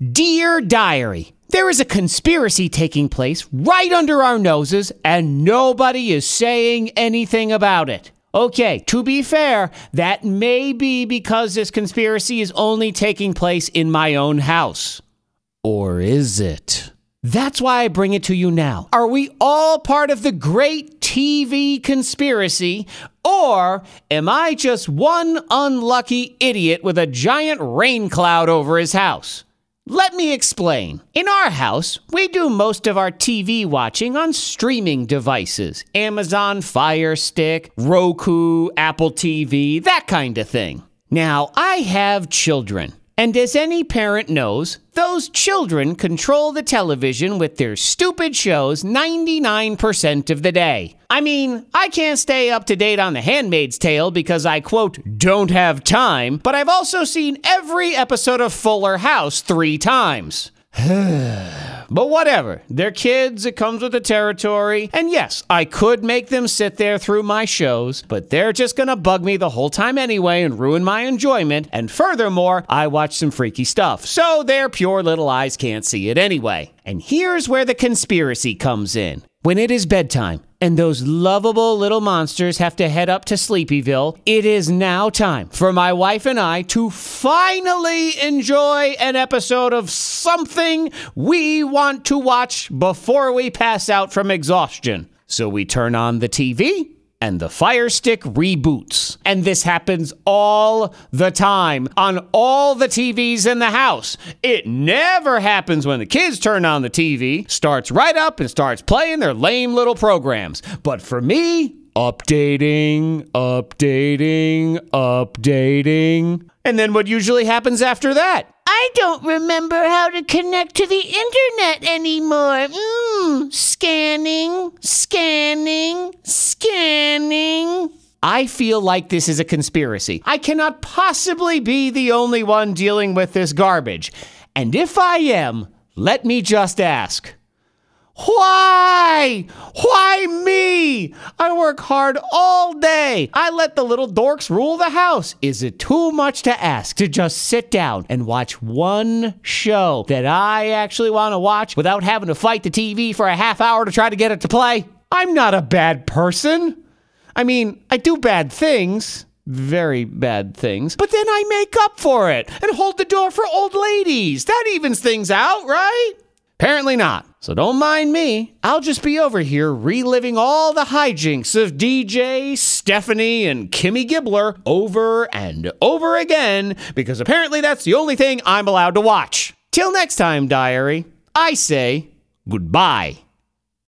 Dear Diary, there is a conspiracy taking place right under our noses, and nobody is saying anything about it. Okay, to be fair, that may be because this conspiracy is only taking place in my own house. Or is it? That's why I bring it to you now. Are we all part of the great TV conspiracy, or am I just one unlucky idiot with a giant rain cloud over his house? Let me explain. In our house, we do most of our TV watching on streaming devices Amazon Fire Stick, Roku, Apple TV, that kind of thing. Now, I have children. And as any parent knows, those children control the television with their stupid shows 99% of the day. I mean, I can't stay up to date on The Handmaid's Tale because I, quote, don't have time, but I've also seen every episode of Fuller House three times. But whatever. They're kids, it comes with the territory. And yes, I could make them sit there through my shows, but they're just gonna bug me the whole time anyway and ruin my enjoyment. And furthermore, I watch some freaky stuff, so their pure little eyes can't see it anyway. And here's where the conspiracy comes in. When it is bedtime and those lovable little monsters have to head up to Sleepyville, it is now time for my wife and I to finally enjoy an episode of something we want to watch before we pass out from exhaustion. So we turn on the TV and the Fire Stick reboots. And this happens all the time on all the TVs in the house. It never happens when the kids turn on the TV, starts right up and starts playing their lame little programs. But for me, updating, updating, updating. And then what usually happens after that? I don't remember how to connect to the internet anymore. Mmm, scanning, scanning, scanning. I feel like this is a conspiracy. I cannot possibly be the only one dealing with this garbage. And if I am, let me just ask why? Why me? I work hard all day. I let the little dorks rule the house. Is it too much to ask to just sit down and watch one show that I actually want to watch without having to fight the TV for a half hour to try to get it to play? I'm not a bad person. I mean, I do bad things, very bad things, but then I make up for it and hold the door for old ladies. That evens things out, right? Apparently not. So don't mind me. I'll just be over here reliving all the hijinks of DJ, Stephanie, and Kimmy Gibbler over and over again because apparently that's the only thing I'm allowed to watch. Till next time, diary, I say goodbye.